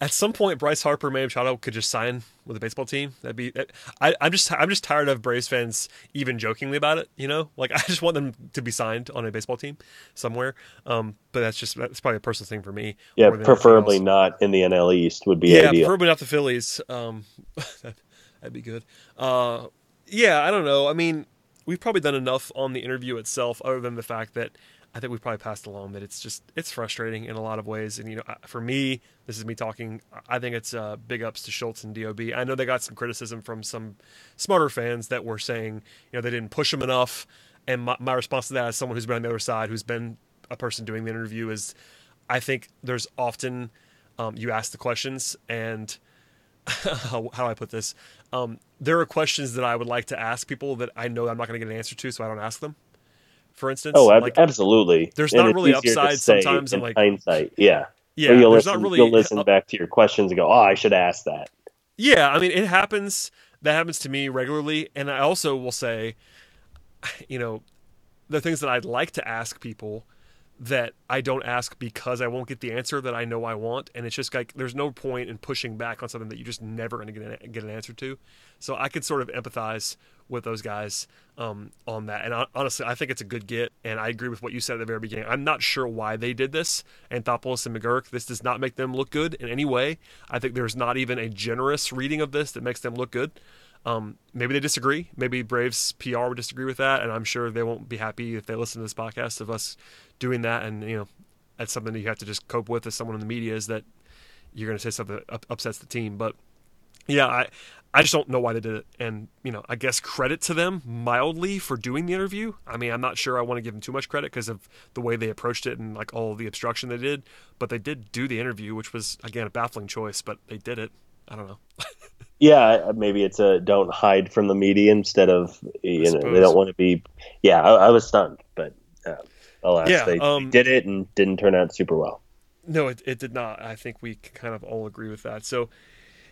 at some point Bryce Harper, Manny Machado could just sign with a baseball team. That'd be. I, I'm just I'm just tired of Braves fans even jokingly about it. You know, like *laughs* I just want them to be signed on a baseball team somewhere. Um, but that's just that's probably a personal thing for me. Yeah, preferably not in the NL East would be yeah, ideal. preferably not the Phillies. Um, *laughs* that'd be good. Uh, yeah, I don't know. I mean, we've probably done enough on the interview itself, other than the fact that I think we probably passed along that it's just it's frustrating in a lot of ways. And you know, for me, this is me talking. I think it's uh, big ups to Schultz and Dob. I know they got some criticism from some smarter fans that were saying you know they didn't push them enough. And my, my response to that, as someone who's been on the other side, who's been a person doing the interview, is I think there's often um, you ask the questions and *laughs* how, how do I put this? Um, there are questions that I would like to ask people that I know I'm not going to get an answer to, so I don't ask them for instance. Oh, like, absolutely. There's and not really upside sometimes in like hindsight. Yeah. Yeah. you'll listen, not really, you'll listen back to your questions and go, "Oh, I should ask that." Yeah, I mean, it happens. That happens to me regularly, and I also will say, *sighs* you know, the things that I'd like to ask people that I don't ask because I won't get the answer that I know I want, and it's just like there's no point in pushing back on something that you're just never going to get an, get an answer to. So I could sort of empathize with those guys um, on that, and honestly, I think it's a good get, and I agree with what you said at the very beginning. I'm not sure why they did this, Anthopoulos and McGuirk, This does not make them look good in any way. I think there's not even a generous reading of this that makes them look good. Um, maybe they disagree. Maybe Braves PR would disagree with that, and I'm sure they won't be happy if they listen to this podcast of us doing that. And you know, that's something that you have to just cope with as someone in the media is that you're going to say something that upsets the team. But yeah, I I just don't know why they did it. And you know, I guess credit to them mildly for doing the interview. I mean, I'm not sure I want to give them too much credit because of the way they approached it and like all the obstruction they did. But they did do the interview, which was again a baffling choice, but they did it. I don't know. *laughs* yeah, maybe it's a don't hide from the media instead of you know they don't want to be. Yeah, I, I was stunned, but uh, alas, yeah, they, um, did it and didn't turn out super well. No, it, it did not. I think we kind of all agree with that. So,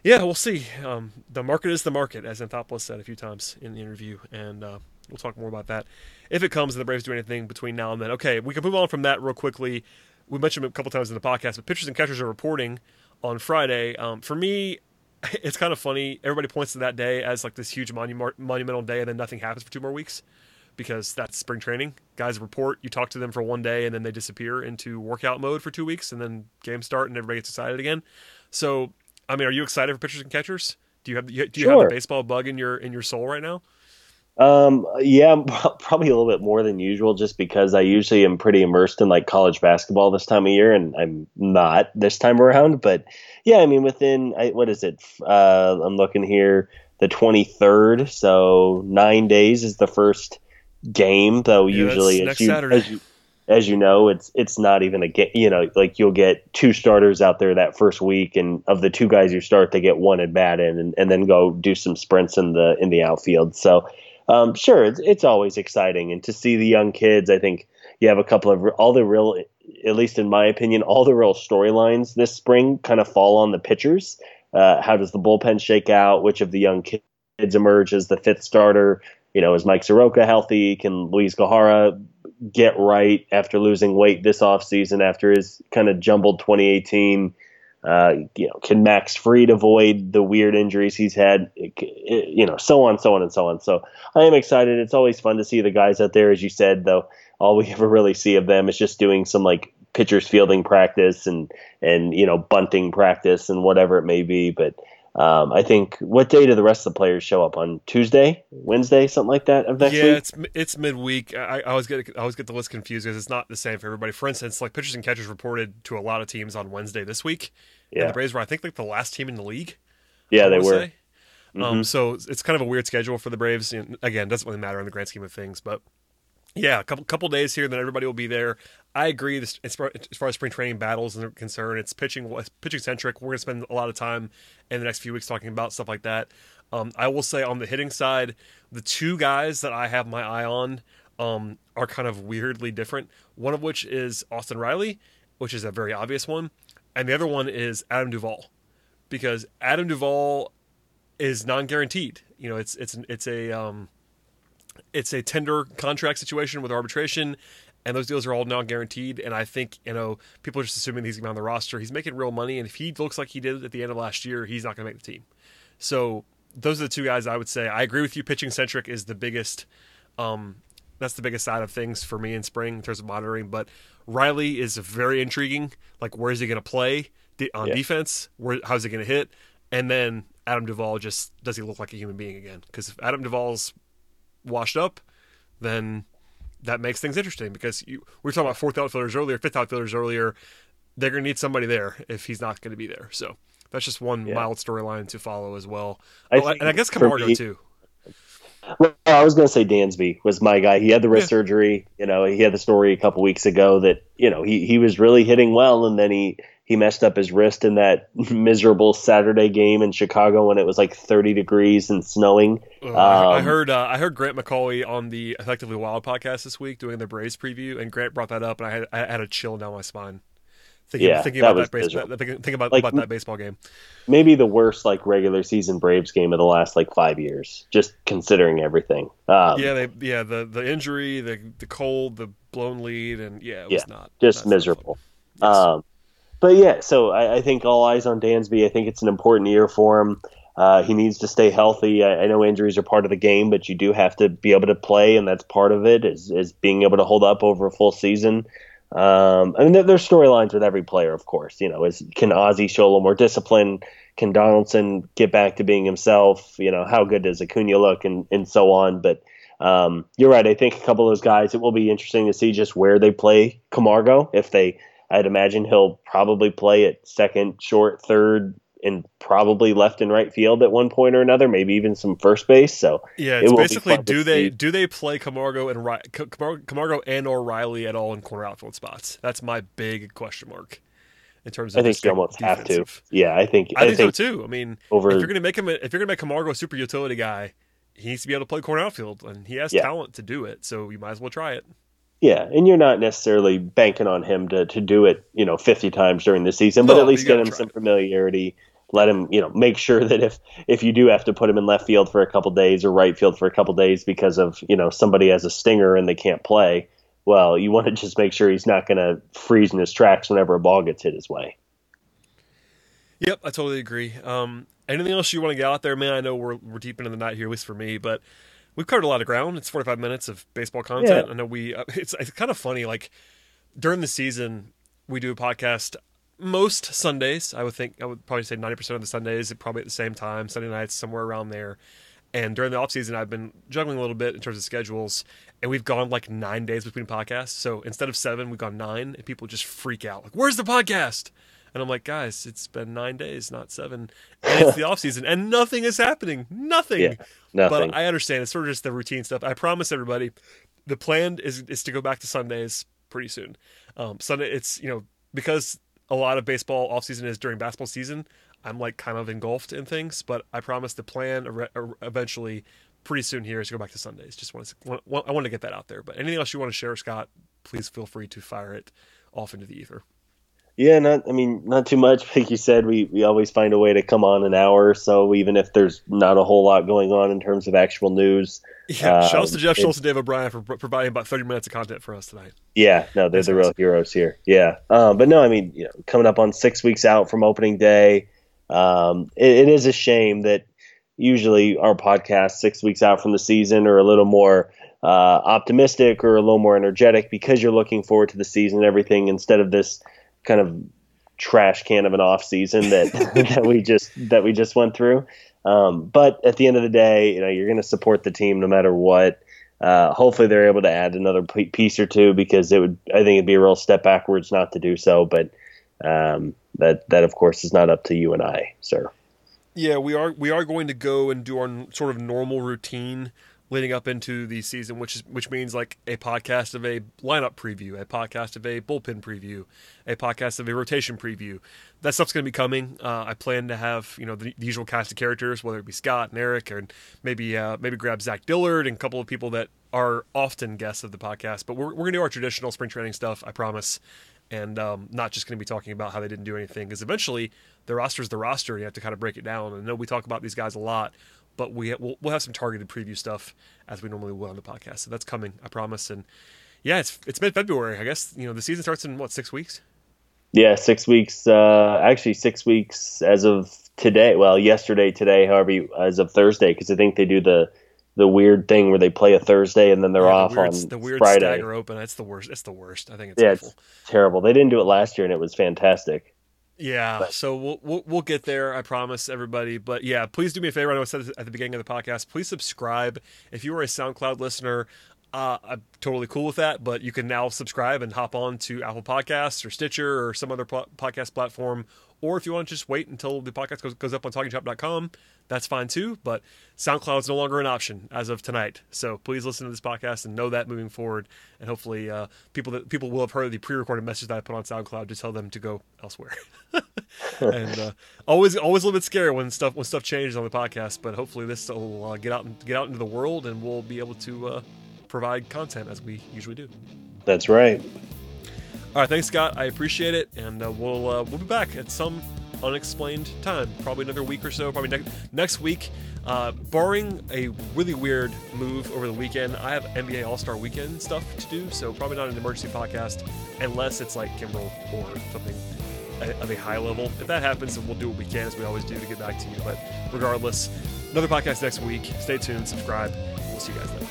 yeah, we'll see. Um, the market is the market, as Anthopoulos said a few times in the interview, and uh, we'll talk more about that if it comes and the Braves do anything between now and then. Okay, we can move on from that real quickly. We mentioned a couple times in the podcast, but pitchers and catchers are reporting on Friday. Um, for me, *laughs* it's kind of funny. Everybody points to that day as like this huge monu- monumental day, and then nothing happens for two more weeks because that's spring training. Guys report, you talk to them for one day, and then they disappear into workout mode for two weeks, and then games start, and everybody gets excited again. So, I mean, are you excited for pitchers and catchers? Do you have do you sure. have the baseball bug in your in your soul right now? Um, yeah, *laughs* probably a little bit more than usual, just because I usually am pretty immersed in like college basketball this time of year, and I'm not this time around. But yeah, I mean, within what is it? Uh, I'm looking here, the 23rd, so nine days is the first game. Though yeah, usually, as you, as you, as you know, it's it's not even a game. You know, like you'll get two starters out there that first week, and of the two guys you start, they get one at bat in, and, and then go do some sprints in the in the outfield. So um, sure, it's, it's always exciting, and to see the young kids, I think you have a couple of all the real, at least in my opinion, all the real storylines this spring kind of fall on the pitchers. Uh, how does the bullpen shake out? Which of the young kids emerge as the fifth starter? You know, is Mike Soroka healthy? Can Luis Gohara get right after losing weight this offseason after his kind of jumbled 2018? Uh, you know, can Max Fried avoid the weird injuries he's had? You know, so on, so on, and so on. So I am excited. It's always fun to see the guys out there, as you said. Though all we *laughs* ever really see of them is just doing some like pitchers fielding practice and and you know bunting practice and whatever it may be. But um, I think what day do the rest of the players show up on Tuesday, Wednesday, something like that of next yeah, week? Yeah, it's it's midweek. I, I always get I always get the list confused because it's not the same for everybody. For instance, like pitchers and catchers reported to a lot of teams on Wednesday this week. Yeah, and the Braves were I think like the last team in the league. Yeah, they were. Um, mm-hmm. Um, so it's kind of a weird schedule for the Braves. And again, doesn't really matter in the grand scheme of things, but yeah, a couple couple days here, and then everybody will be there. I agree. This, as, far, as far as spring training battles are concerned, it's pitching pitching centric. We're going to spend a lot of time in the next few weeks talking about stuff like that. Um, I will say on the hitting side, the two guys that I have my eye on um, are kind of weirdly different. One of which is Austin Riley, which is a very obvious one, and the other one is Adam Duvall, because Adam Duvall is non-guaranteed. You know, it's it's it's a um, it's a tender contract situation with arbitration, and those deals are all non-guaranteed. And I think you know people are just assuming he's going to be on the roster. He's making real money, and if he looks like he did at the end of last year, he's not going to make the team. So those are the two guys I would say. I agree with you. Pitching centric is the biggest. Um, that's the biggest side of things for me in spring in terms of monitoring. But Riley is very intriguing. Like, where is he going to play on yeah. defense? Where how's he going to hit? And then Adam Duvall just does he look like a human being again? Because if Adam Duvall's washed up, then that makes things interesting because you, we were talking about fourth outfielders earlier, fifth outfielders earlier. They're going to need somebody there if he's not going to be there. So that's just one yeah. mild storyline to follow as well. I oh, and I guess Camargo me, too. Well, I was going to say Dansby was my guy. He had the wrist yeah. surgery. You know, he had the story a couple weeks ago that you know he he was really hitting well, and then he he messed up his wrist in that *laughs* miserable Saturday game in Chicago when it was like 30 degrees and snowing. Um, I heard uh, I heard Grant McAuley on the Effectively Wild podcast this week doing the Braves preview, and Grant brought that up, and I had I had a chill down my spine. Thinking, yeah, thinking about that, baseball, thinking about, like, about that baseball game. Maybe the worst like regular season Braves game of the last like five years, just considering everything. Um, yeah, they, yeah, the the injury, the the cold, the blown lead, and yeah, it was Yeah, not just not miserable. Yes. Um, but yeah, so I, I think all eyes on Dansby. I think it's an important year for him. Uh, he needs to stay healthy. I, I know injuries are part of the game, but you do have to be able to play, and that's part of it is, is being able to hold up over a full season. Um, I mean, there, there's storylines with every player, of course. You know, is can Ozzie show a little more discipline? Can Donaldson get back to being himself? You know, how good does Acuna look, and and so on. But um, you're right. I think a couple of those guys. It will be interesting to see just where they play Camargo. If they, I'd imagine he'll probably play at second, short, third, and probably left and right field at one point or another. Maybe even some first base. So Yeah, it's be basically do they see. do they play Camargo and Camargo, and or Riley at all in corner outfield spots? That's my big question mark in terms of I think you almost have to. defensive. Yeah, I think. I think, so too. I mean, over- if you're gonna make him, a, if you're gonna make Camargo a super utility guy, he needs to be able to play corner outfield, and he has Yeah. talent to do it. So you might as well try it. Yeah, and you're not necessarily banking on him to, to do it, you know, 50 times during the season, but No, at least get him some it. familiarity. Let him, you know, make sure that if if you do have to put him in left field for a couple days or right field for a couple days because of you know somebody has a stinger and they can't play, well, you want to just make sure he's not going to freeze in his tracks whenever a ball gets hit his way. Yep, I totally agree. Um, anything else you want to get out there, man? I know we're we're deep into the night here, at least for me, but we've covered a lot of ground. It's 45 minutes of baseball content. Yeah. I know we. Uh, it's it's kind of funny. Like during the season, we do a podcast most Sundays. I would think I would probably say 90 percent of the Sundays, probably at the same time. Sunday nights, somewhere around there. And during the off season, I've been juggling a little bit in terms of schedules, and we've gone like nine days between podcasts. So instead of seven, we've gone nine, and people just freak out like, "Where's the podcast?" And I'm like, guys, it's been nine days, not seven. And it's the *laughs* off season, and nothing is happening. Nothing. Yeah, nothing. But I understand. It's sort of just the routine stuff. I promise everybody, the plan is is to go back to Sundays pretty soon. Um, Sunday, it's you know because a lot of baseball off season is during basketball season. I'm like kind of engulfed in things, but I promise the plan eventually, pretty soon here is to go back to Sundays. Just want to I want to get that out there. But anything else you want to share, Scott? Please feel free to fire it off into the ether. Yeah, not I mean not too much. *laughs* Like you said, we we always find a way to come on an hour or so, even if there's not a whole lot going on in terms of actual news. Yeah, Um, shouts to Jeff Schultz and Dave O'Brien for providing about 30 minutes of content for us tonight. Yeah, no, they're That's the real heroes here. Yeah, um, but no, I mean, you know, coming up on six weeks out from opening day, um, it, it is a shame that usually our podcast six weeks out from the season are a little more uh, optimistic or a little more energetic because you're looking forward to the season and everything instead of this kind of trash can of an off season that *laughs* that we just that we just went through. Um, but at the end of the day, you know, you're going to support the team no matter what. Uh, hopefully, they're able to add another piece or two because it would. I think it'd be a real step backwards not to do so. But um, that that of course is not up to you and I, sir. Yeah, we are we are going to go and do our sort of normal routine leading up into the season, which is which means like a podcast of a lineup preview, a podcast of a bullpen preview, a podcast of a rotation preview. That stuff's going to be coming. Uh, I plan to have you know the, the usual cast of characters, whether it be Scott and Eric, and maybe uh, maybe grab Zach Dillard and a couple of people that are often guests of the podcast. But we're we're going to do our traditional spring training stuff, I promise, and um, not just going to be talking about how they didn't do anything because eventually the roster is the roster. And you have to kind of break it down. And I know we talk about these guys a lot, but we we'll, we'll have some targeted preview stuff as we normally will on the podcast. So that's coming, I promise. And yeah, it's it's mid February. I guess you know the season starts in what six weeks. Yeah, six weeks. Uh, actually, six weeks as of today. Well, yesterday, today, however, you, as of Thursday, because I think they do the the weird thing where they play a Thursday and then they're Yeah, off the weird, on the weird Friday. stagger open. That's the worst. It's the worst. I think it's yeah, awful. it's terrible. They didn't do it last year, and it was fantastic. Yeah, But- so we'll, we'll we'll get there. I promise everybody. But yeah, please do me a favor. I know I said this at the beginning of the podcast. Please subscribe if you are a SoundCloud listener. Uh, I'm totally cool with that. But you can now subscribe and hop on to Apple Podcasts or Stitcher or some other podcast platform. Or if you want to just wait until the podcast goes, goes up on TalkingChop.com, that's fine too. But SoundCloud's no longer an option as of tonight. So please listen to this podcast and know that moving forward. And hopefully, uh, people that people will have heard the pre-recorded message that I put on SoundCloud to tell them to go elsewhere. *laughs* and uh, always always a little bit scary when stuff when stuff changes on the podcast. But hopefully, this will uh, get out get out into the world, and we'll be able to uh, provide content as we usually do. That's right. All right, thanks, Scott. I appreciate it, and uh, we'll uh, we'll be back at some unexplained time. Probably another week or so. Probably ne- next week. Uh, barring a really weird move over the weekend, I have NBA All Star Weekend stuff to do, so probably not an emergency podcast unless it's like Kimbrel or something of a high level. If that happens, then we'll do what we can, as we always do, to get back to you. But regardless, another podcast next week. Stay tuned, subscribe. We'll see you guys then.